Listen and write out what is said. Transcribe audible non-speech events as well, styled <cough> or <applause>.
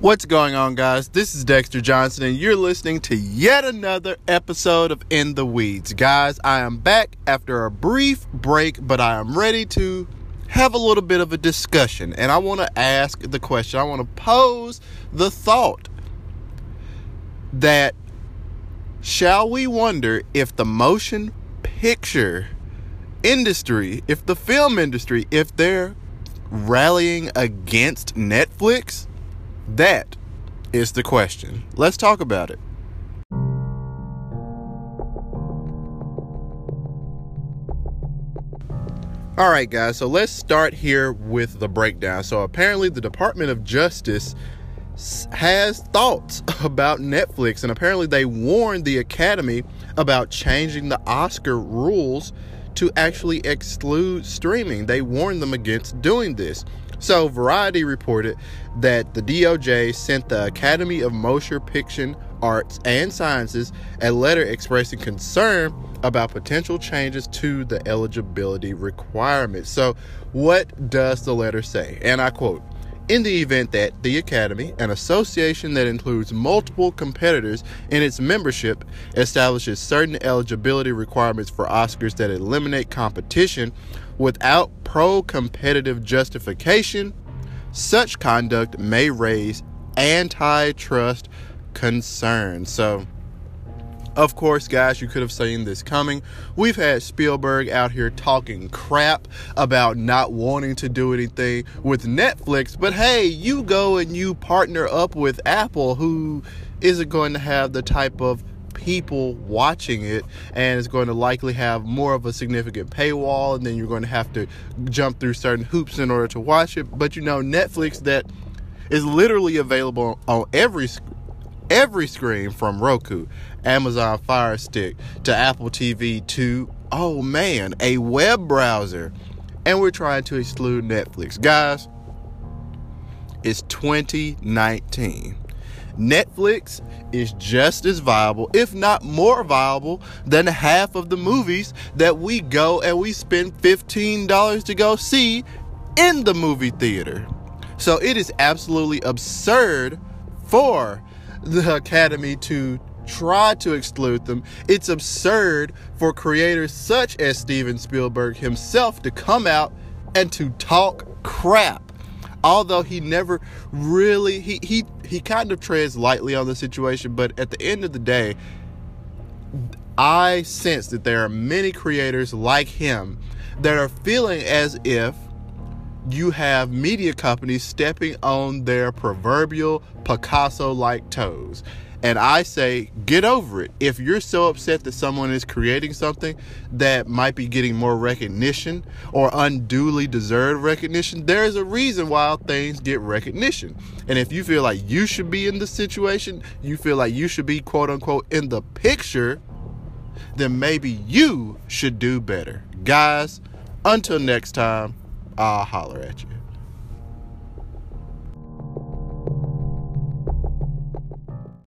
What's going on, guys? This is Dexter Johnson, and you're listening to yet another episode of In the Weeds. Guys, I am back after a brief break, but I am ready to have a little bit of a discussion. And I want to ask the question, I want to pose the thought that shall we wonder if the motion picture industry, if the film industry, if they're rallying against Netflix? That is the question. Let's talk about it. All right, guys, so let's start here with the breakdown. So, apparently, the Department of Justice has thoughts <laughs> about Netflix, and apparently, they warned the Academy about changing the Oscar rules to actually exclude streaming. They warned them against doing this. So, Variety reported that the DOJ sent the Academy of Motion Picture Arts and Sciences a letter expressing concern about potential changes to the eligibility requirements. So, what does the letter say? And I quote in the event that the Academy, an association that includes multiple competitors in its membership, establishes certain eligibility requirements for Oscars that eliminate competition without pro competitive justification, such conduct may raise antitrust concerns. So, of course, guys, you could have seen this coming. We've had Spielberg out here talking crap about not wanting to do anything with Netflix, but hey, you go and you partner up with Apple, who isn't going to have the type of people watching it and it's going to likely have more of a significant paywall and then you're going to have to jump through certain hoops in order to watch it but you know Netflix that is literally available on every every screen from Roku, Amazon Fire Stick to Apple TV to oh man, a web browser. And we're trying to exclude Netflix. Guys, it's 2019. Netflix is just as viable, if not more viable, than half of the movies that we go and we spend $15 to go see in the movie theater. So it is absolutely absurd for the Academy to try to exclude them. It's absurd for creators such as Steven Spielberg himself to come out and to talk crap. Although he never really he he he kind of treads lightly on the situation, but at the end of the day, I sense that there are many creators like him that are feeling as if you have media companies stepping on their proverbial Picasso like toes. And I say, get over it. If you're so upset that someone is creating something that might be getting more recognition or unduly deserved recognition, there is a reason why things get recognition. And if you feel like you should be in the situation, you feel like you should be quote unquote in the picture, then maybe you should do better. Guys, until next time, I'll holler at you.